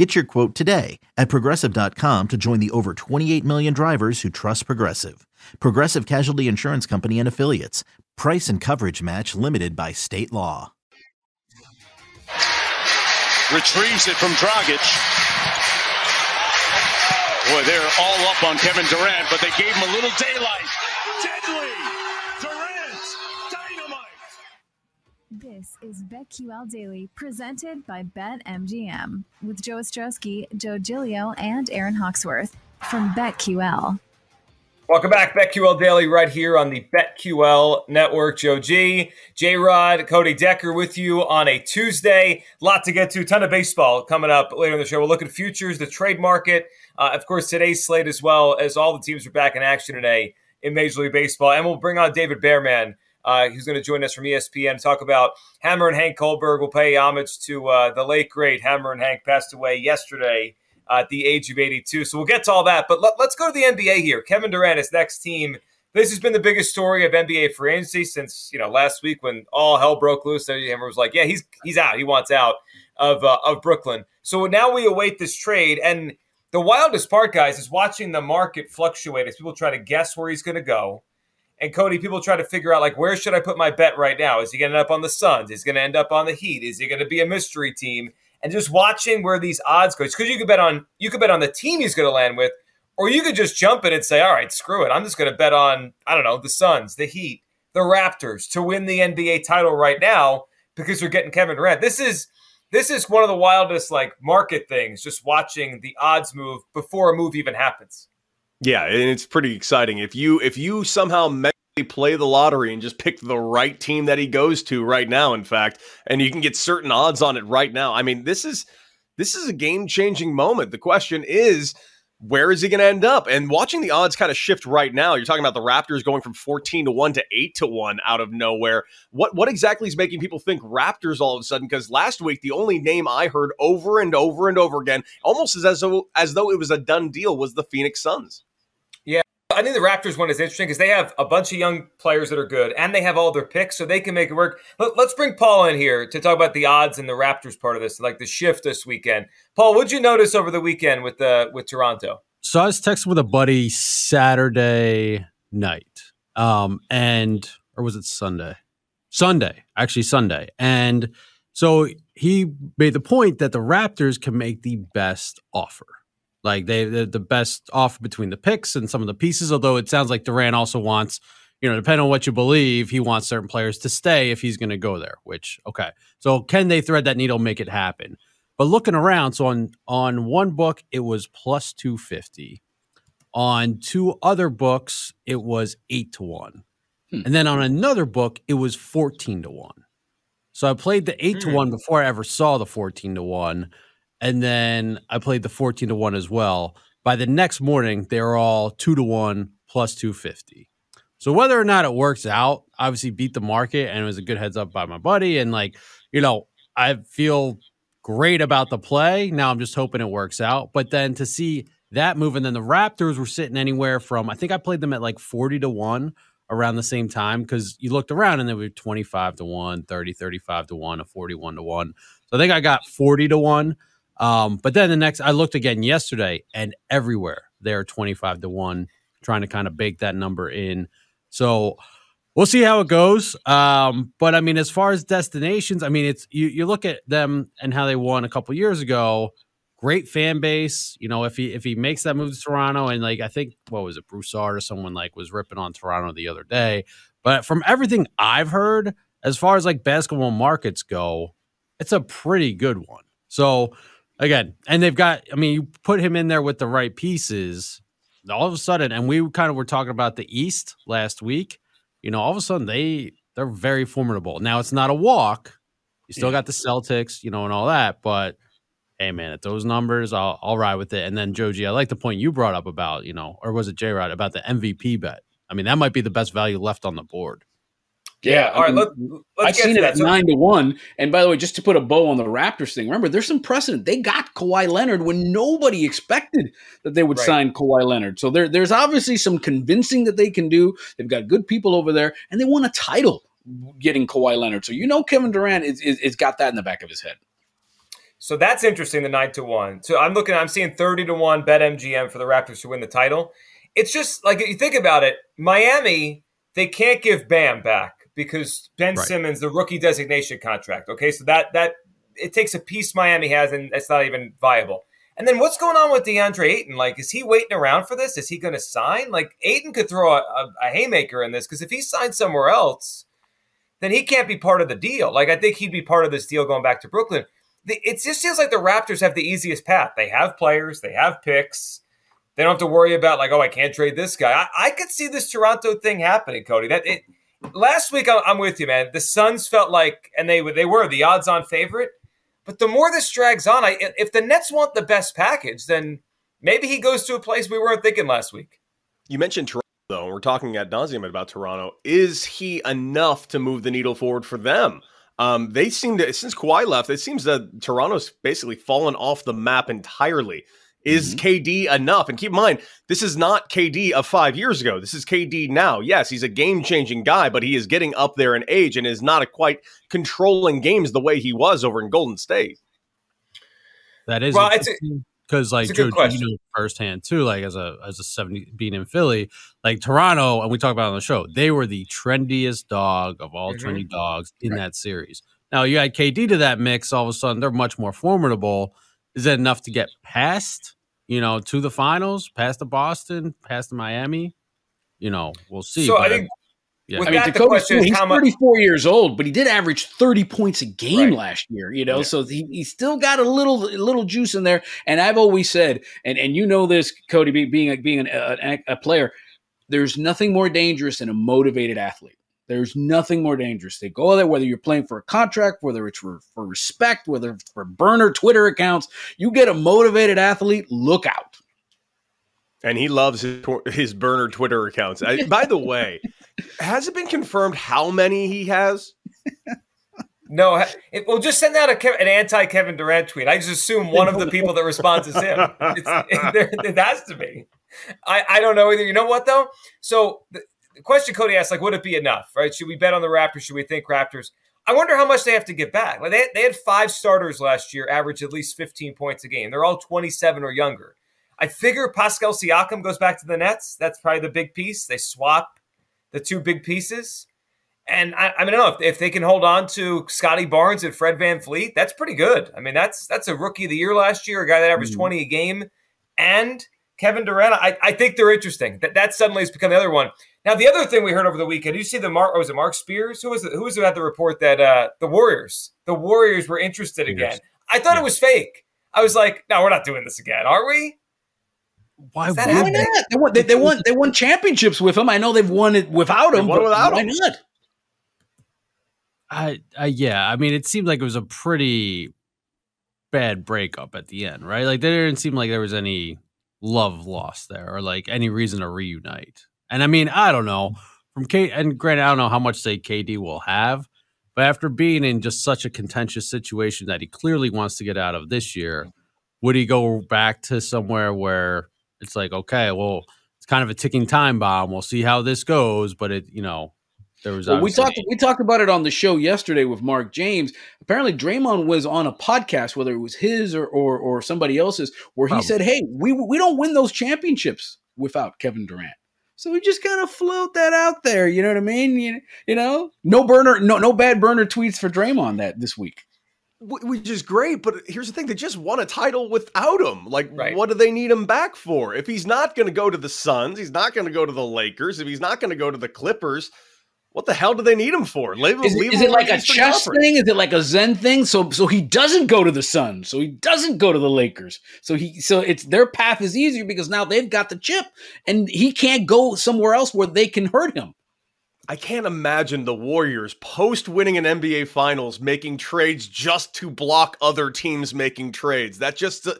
Get your quote today at progressive.com to join the over 28 million drivers who trust Progressive. Progressive Casualty Insurance Company and Affiliates. Price and coverage match limited by state law. Retrieves it from Dragic. Boy, they're all up on Kevin Durant, but they gave him a little daylight. Deadly! Durant! Dynamite! This is BetQL Daily, presented by BetMGM, with Joe Ostrowski, Joe Giglio, and Aaron Hawksworth from BetQL. Welcome back, BetQL Daily, right here on the BetQL Network. Joe G, J Rod, Cody Decker with you on a Tuesday. Lot to get to, ton of baseball coming up later in the show. We'll look at futures, the trade market, uh, of course, today's slate as well as all the teams are back in action today in Major League Baseball. And we'll bring on David Bearman, uh, who's going to join us from ESPN to talk about Hammer and Hank Goldberg. We'll pay homage to uh, the late, great Hammer and Hank, passed away yesterday at the age of 82. So we'll get to all that. But let, us go to the NBA here. Kevin Durant, his next team. This has been the biggest story of NBA free agency since you know last week when all hell broke loose. So Hammer was like, "Yeah, he's he's out. He wants out of uh, of Brooklyn." So now we await this trade, and the wildest part, guys, is watching the market fluctuate as people try to guess where he's going to go. And Cody, people try to figure out like where should I put my bet right now? Is he going to end up on the Suns? Is he going to end up on the Heat? Is he going to be a mystery team? and just watching where these odds go. Because you could bet on you could bet on the team he's going to land with, or you could just jump it and say, all right, screw it. I'm just going to bet on I don't know the Suns, the Heat, the Raptors to win the NBA title right now because they're getting Kevin Durant. This is this is one of the wildest like market things. Just watching the odds move before a move even happens. Yeah, and it's pretty exciting. If you if you somehow play the lottery and just pick the right team that he goes to right now in fact and you can get certain odds on it right now. I mean this is this is a game changing moment. The question is where is he going to end up? And watching the odds kind of shift right now you're talking about the raptors going from 14 to 1 to 8 to 1 out of nowhere. What what exactly is making people think raptors all of a sudden? Because last week the only name i heard over and over and over again almost as, though as though it was a done deal was the phoenix suns I think the Raptors one is interesting because they have a bunch of young players that are good and they have all their picks, so they can make it work. Let, us bring Paul in here to talk about the odds and the Raptors part of this, like the shift this weekend. Paul, what'd you notice over the weekend with the with Toronto? So I was texting with a buddy Saturday night, um, and or was it Sunday? Sunday, actually Sunday, and so he made the point that the Raptors can make the best offer like they they're the best offer between the picks and some of the pieces. Although it sounds like Durant also wants, you know, depending on what you believe, he wants certain players to stay if he's going to go there. Which okay, so can they thread that needle, make it happen? But looking around, so on on one book it was plus two fifty. On two other books, it was eight to one. Hmm. And then on another book, it was 14 to 1. So I played the 8 to hmm. 1 before I ever saw the 14 to 1 and then I played the 14 to 1 as well. By the next morning, they were all 2 to 1 plus 250. So whether or not it works out, obviously beat the market and it was a good heads up by my buddy and like, you know, I feel great about the play. Now I'm just hoping it works out. But then to see that move and then the Raptors were sitting anywhere from I think I played them at like 40 to 1 around the same time because you looked around and they were 25 to 1, 30, 35 to 1, a 41 to 1. So I think I got 40 to 1. Um, but then the next, I looked again yesterday, and everywhere they're twenty five to one, trying to kind of bake that number in. So we'll see how it goes. Um, but I mean, as far as destinations, I mean, it's you, you look at them and how they won a couple years ago. Great fan base. You know, if he if he makes that move to Toronto, and like I think what was it, Broussard or someone like was ripping on Toronto the other day. But from everything I've heard, as far as like basketball markets go, it's a pretty good one. So again, and they've got. I mean, you put him in there with the right pieces. All of a sudden, and we kind of were talking about the East last week. You know, all of a sudden they they're very formidable. Now it's not a walk. You still yeah. got the Celtics, you know, and all that, but hey man, at those numbers, I'll I'll ride with it. And then Joe G, I like the point you brought up about, you know, or was it J Rod about the MVP bet? I mean, that might be the best value left on the board. Yeah, all right. I mean, Let, let's I've seen it at So- nine to one. And by the way, just to put a bow on the Raptors thing, remember there's some precedent. They got Kawhi Leonard when nobody expected that they would Right. sign Kawhi Leonard. So there, there's obviously some convincing that they can do. They've got good people over there, and they won a title getting Kawhi Leonard. So you know Kevin Durant is, is, is got that in the back of his head. So that's interesting, the nine to one. So I'm looking, I'm seeing 30 to one bet MGM for the Raptors to win the title. It's just like you think about it, Miami, they can't give Bam back because Ben Right. Simmons, the rookie designation contract. Okay, so that that it takes a piece Miami has, and it's not even viable. And then what's going on with DeAndre Ayton? Like, is he waiting around for this? Is he going to sign? Like, Ayton could throw a, a, a haymaker in this because if he signs somewhere else, then he can't be part of the deal. Like, I think he'd be part of this deal going back to Brooklyn the, it just feels like the Raptors have the easiest path. They have players, they have picks. They don't have to worry about like, oh, I can't trade this guy. I, I could see this Toronto thing happening, Cody. That it last week, I'm, with you, man. The Suns felt like, and they they were the odds-on favorite. But the more this drags on, I if the Nets want the best package, then maybe he goes to a place we weren't thinking last week. You mentioned Toronto, though. and We're talking at nauseum about Toronto. Is he enough to move the needle forward for them? Um, they seem to since Kawhi left, it seems that Toronto's basically fallen off the map entirely. Is KD enough? And keep in mind, this is not KD of five years ago. This is KD now. Yes, he's a game changing guy, but he is getting up there in age and is not a quite controlling games the way he was over in Golden State. That is Well, because like it's a good Joe, question. you know firsthand too, like as a as a seventy being in Philly, like Toronto, and we talk about it on the show, they were the trendiest dog of all Mhm. trendy dogs in that series. Now you add KD to that mix, all of a sudden they're much more formidable. Is that enough to get past, you know, to the finals, past the Boston, past the Miami? You know, we'll see. So I think yeah. I mean, the Dakota's question cool. is he's how much. 34 years old, but he did average 30 points a game Right. last year, you know, Yeah. so he, he still got a little a little juice in there. And I've always said, and, and you know this, Cody, being, a, being an, uh, a, a player, there's nothing more dangerous than a motivated athlete. There's nothing more dangerous. They go there, whether you're playing for a contract, whether it's for, for respect, whether it's for burner Twitter accounts, you get a motivated athlete, look out. And he loves his, his burner Twitter accounts. I, by the way, has it been confirmed how many he has? No, ha- it, well, just send out a, Kev- an anti Kevin Durant tweet. I just assume one of the people that responds is him. It's, it, it has to be. I, I don't know either. You know what though? So the, the question Cody asked, like, would it be enough? Right? Should we bet on the Raptors? Should we think Raptors? I wonder how much they have to get back. Like they, they had five starters last year, average at least 15 points a game. They're all 27 or younger. I figure Pascal Siakam goes back to the Nets. That's probably the big piece. They swap the two big pieces. And I, I mean, I don't know if, if they can hold on to Scottie Barnes and Fred VanVleet, that's pretty good. I mean, that's that's a rookie of the year last year, a guy that averaged Mhm. 20 a game, and Kevin Durant. I, I think they're interesting. That that suddenly has become the other one. Now, the other thing we heard over the weekend, you see the Mark, was it Marc Spears? Who was it? Who was it at the report that uh, the Warriors, the Warriors were interested Spears. again? I thought it was fake. I was like, no, we're not doing this again, are we? why Is that would why not? They won, they, they won. They won championships with him. I know they've won it without They him. won but without why him. not? I, I yeah, I mean, it seemed like it was a pretty bad breakup at the end, right? Like there didn't seem like there was any love lost there or like any reason to reunite. And I mean, I don't know from K and granted, I don't know how much say KD will have, but after being in just such a contentious situation that he clearly wants to get out of this year, would he go back to somewhere where it's like, okay, well, it's kind of a ticking time bomb. We'll see how this goes, but it, you know, there was Well, we talked we talked about it on the show yesterday with Mark James. Apparently, Draymond was on a podcast, whether it was his or or, or somebody else's, where he Probably. said, "Hey, we we don't win those championships without Kevin Durant." So we just kind of float that out there. You know what I mean? You, you know, no burner, no no bad burner tweets for Draymond that this week. Which is great, but here's the thing: they just won a title without him. Like, Right. what do they need him back for? If he's not going to go to the Suns, he's not going to go to the Lakers. If he's not going to go to the Clippers, what the hell do they need him for? Leave, Is, leave it, is it like a Eastern chess Conference. thing? Is it like a Zen thing? So so he doesn't go to the Suns. So he doesn't go to the Lakers. So he so it's their path is easier because now they've got the chip and he can't go somewhere else where they can hurt him. I can't imagine the Warriors post winning an NBA Finals making trades just to block other teams making trades. That just uh,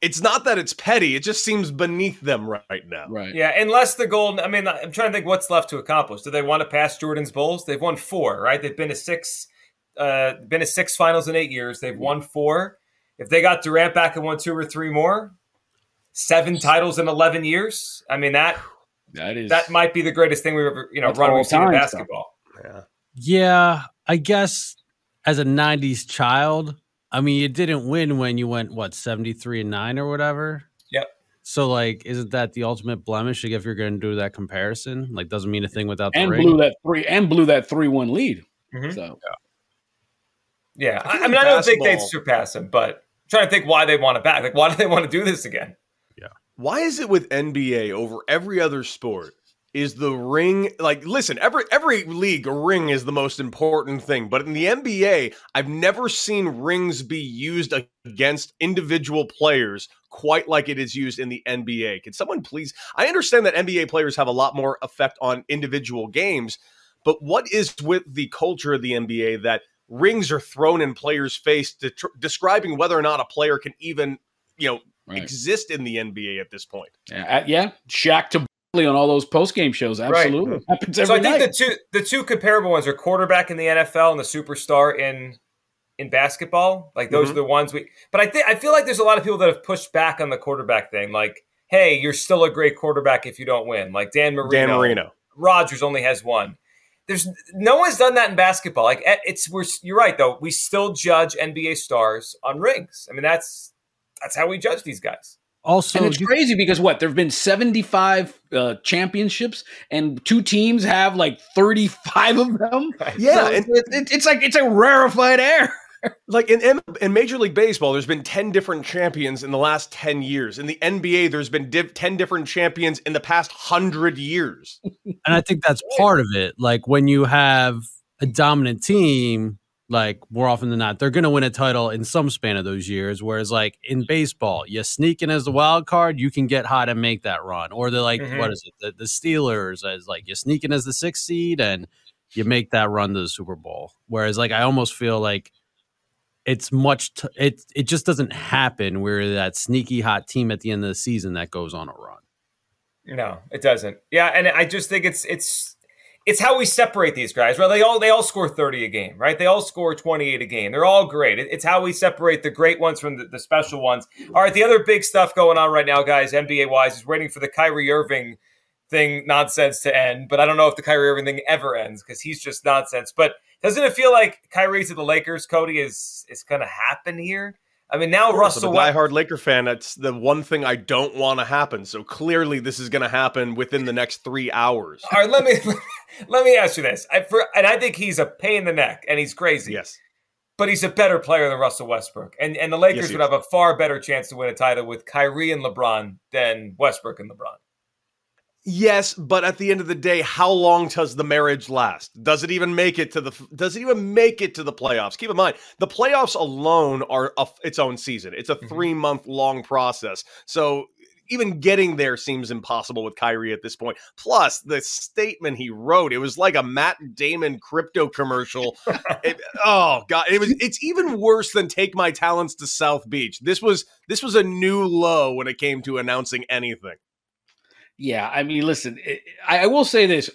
it's not that it's petty; it just seems beneath them right now. Right. Yeah, unless the goal. I mean, I'm trying to think what's left to accomplish. Do they want to pass Jordan's Bulls? They've won four, right? They've been to six, uh, been to six finals in eight years. They've won four. If they got Durant back and won two or three more, seven titles in eleven years. I mean that That is that might be the greatest thing we've ever you know run all we've seen in time basketball. Yeah. Yeah, I guess as a '90s child, I mean, you didn't win when you went what 73 and nine or whatever. Yep. So, like, isn't that the ultimate blemish? Like, if you're going to do that comparison, like, doesn't mean a thing without the and ring. blew that three and blew that three one lead. Mhm. So Yeah, I I, I mean, like I don't think they'd surpass him, but I'm trying to think why they want it back. Like, why do they want to do this again? Yeah. Why is it with NBA over every other sport? Is the ring like listen, every every league a ring is the most important thing, but in the NBA, I've never seen rings be used against individual players quite like it is used in the NBA. Can someone please I understand that NBA players have a lot more effect on individual games, but what is with the culture of the NBA that rings are thrown in players' face to tr- describing whether or not a player can even, you know, right. exist in the NBA at this point. yeah, uh, yeah, Shaq to on all those post game shows. Absolutely happens every so I think night. the two the two comparable ones are quarterback in the NFL and the superstar in in basketball. Like those Mhm. are the ones we. But I think I feel like there's a lot of people that have pushed back on the quarterback thing. Like, hey, you're still a great quarterback if you don't win. Like Dan Marino. Dan Marino. Rodgers only has one. There's no one's done that in basketball. Like eh, it's we're you're right though. We still judge NBA stars on rings. I mean that's that's how we judge these guys. Also, and it's you- crazy because what there have been 75 uh, championships and two teams have like 35 of them Yeah, So and it, it- it's like it's a rarefied air like in, in in Major League Baseball, there's been ten different champions in the last ten years. In the NBA, there's been div- ten different champions in the past hundred years. and I think that's part of it. Like when you have a dominant team, like more often than not, they're going to win a title in some span of those years. Whereas, like in baseball, you sneak in as the wild card, you can get hot and make that run. Or they're like, Mhm. what is it? The, the Steelers as like you sneak in as the sixth seed and you make that run to the Super Bowl. Whereas, like I almost feel like it's much. T- it it just doesn't happen where that sneaky hot team at the end of the season that goes on a run. No, it doesn't. Yeah, and I just think it's it's it's how we separate these guys, right? They all they all score thirty a game, right? They all score twenty eight a game. They're all great. It- It's how we separate the great ones from the, the special ones. All right, the other big stuff going on right now, guys, NBA wise, is waiting for the Kyrie Irving thing nonsense to end. But I don't know if the Kyrie Irving thing ever ends because he's just nonsense. But doesn't it feel like Kyrie to the Lakers, Cody, is is going to happen here? I mean, now Russell the West- diehard Laker fan, that's the one thing I don't want to happen. So clearly, this is going to happen within the next three hours. All right, let me let me ask you this. I, for, and I think he's a pain in the neck, and he's crazy. Yes. but he's a better player than Russell Westbrook, and and the Lakers Yes, would is. have a far better chance to win a title with Kyrie and LeBron than Westbrook and LeBron. Yes, but at the end of the day, how long does the marriage last? Does it even make it to the? Does it even make it to the playoffs? Keep in mind, the playoffs alone are a, its own season. It's a Mhm. three month long process. So even getting there seems impossible with Kyrie at this point. Plus, the statement he wrote, it was like a Matt Damon crypto commercial. It- oh god, it was. It's even worse than "Take My Talents to South Beach." This was this was a new low when it came to announcing anything. Yeah i mean listen it, I, I will say this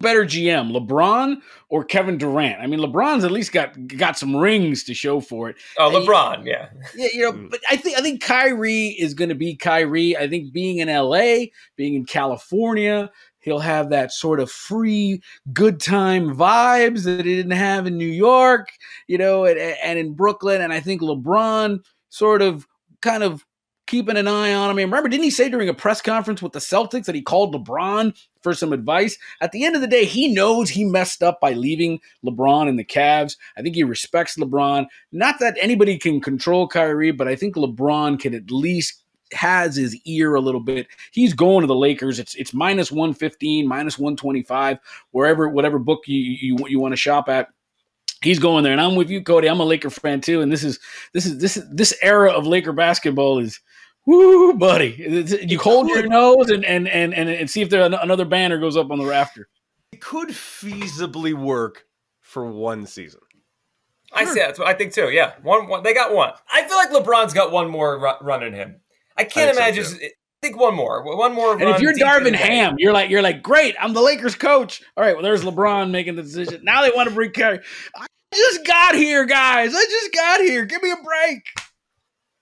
better gm lebron or kevin durant i mean lebron's at least got got some rings to show for it Oh, Hey, LeBron, yeah. Yeah, you know, Mm. but I think I think Kyrie is going to be Kyrie. I think being in LA, being in California, he'll have that sort of free, good time vibes that he didn't have in New York, you know, and, and in Brooklyn. And I think LeBron sort of kind of keeping an eye on him. Mean, remember, didn't he say during a press conference with the Celtics that he called LeBron for some advice? At the end of the day, he knows he messed up by leaving LeBron in the Cavs. I think he respects LeBron. Not that anybody can control Kyrie, but I think LeBron can at least has his ear a little bit. He's going to the Lakers. It's it's minus 115, minus 125, wherever whatever book you you, you want to shop at. He's going there, and I'm with you, Cody. I'm a Laker fan too, and this is this is this is this era of Laker basketball is, woo, buddy. You hold your nose and and and and, and see if there another banner goes up on the rafter. it could feasibly work for one season. I say that's what I think too. Yeah, one, one. They got one. I feel like LeBron's got one more run in him. I can't I imagine. so, think one more, one more. And if you're Darvin Ham, you're like, you're like, great, I'm the Lakers coach. All right, well, there's LeBron making the decision. Now they want to bring Kyrie. I just got here, guys. I just got here. Give me a break.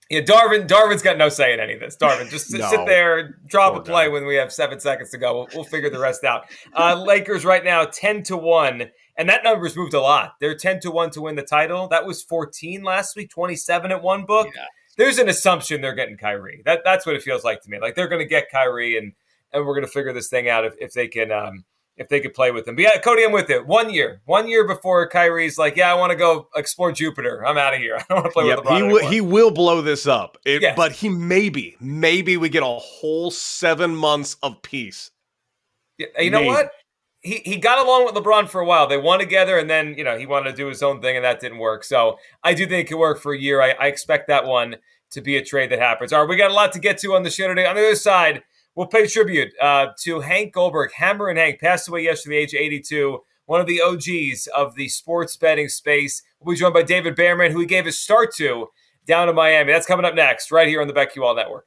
Yeah, Darvin. Darvin's got no say in any of this. Darvin, just No. sit there, drop Poor a play guy. when we have seven seconds to go. We'll, we'll figure the rest out. Uh, Lakers right now ten to one, and that number's moved a lot. They're ten to one to win the title. That was fourteen last week, twenty seven at one book. Yeah. There's an assumption they're getting Kyrie. That that's what it feels like to me. Like they're going to get Kyrie, and and we're going to figure this thing out if, if they can. Um, if they could play with him. But yeah, Cody, I'm with it. One year, one year before Kyrie's like, yeah, I want to go explore Jupiter. I'm out of here. I don't want to play Yep, with LeBron he will. anymore. He will blow this up. It, Yes. But he maybe, maybe we get a whole seven months of peace. Yeah, you know Maybe. what? He he got along with LeBron for a while. They won together, and then you know he wanted to do his own thing, and that didn't work. So I do think it could work for a year. I, I expect that one to be a trade that happens. All right, we got a lot to get to on the show today. On the other side, we'll pay tribute uh, to Hank Goldberg. Hammer and Hank passed away yesterday, age 82. One of the OGs of the sports betting space. We'll be joined by David Bearman, who he gave his start to down in Miami. That's coming up next, right here on the BetQL Network.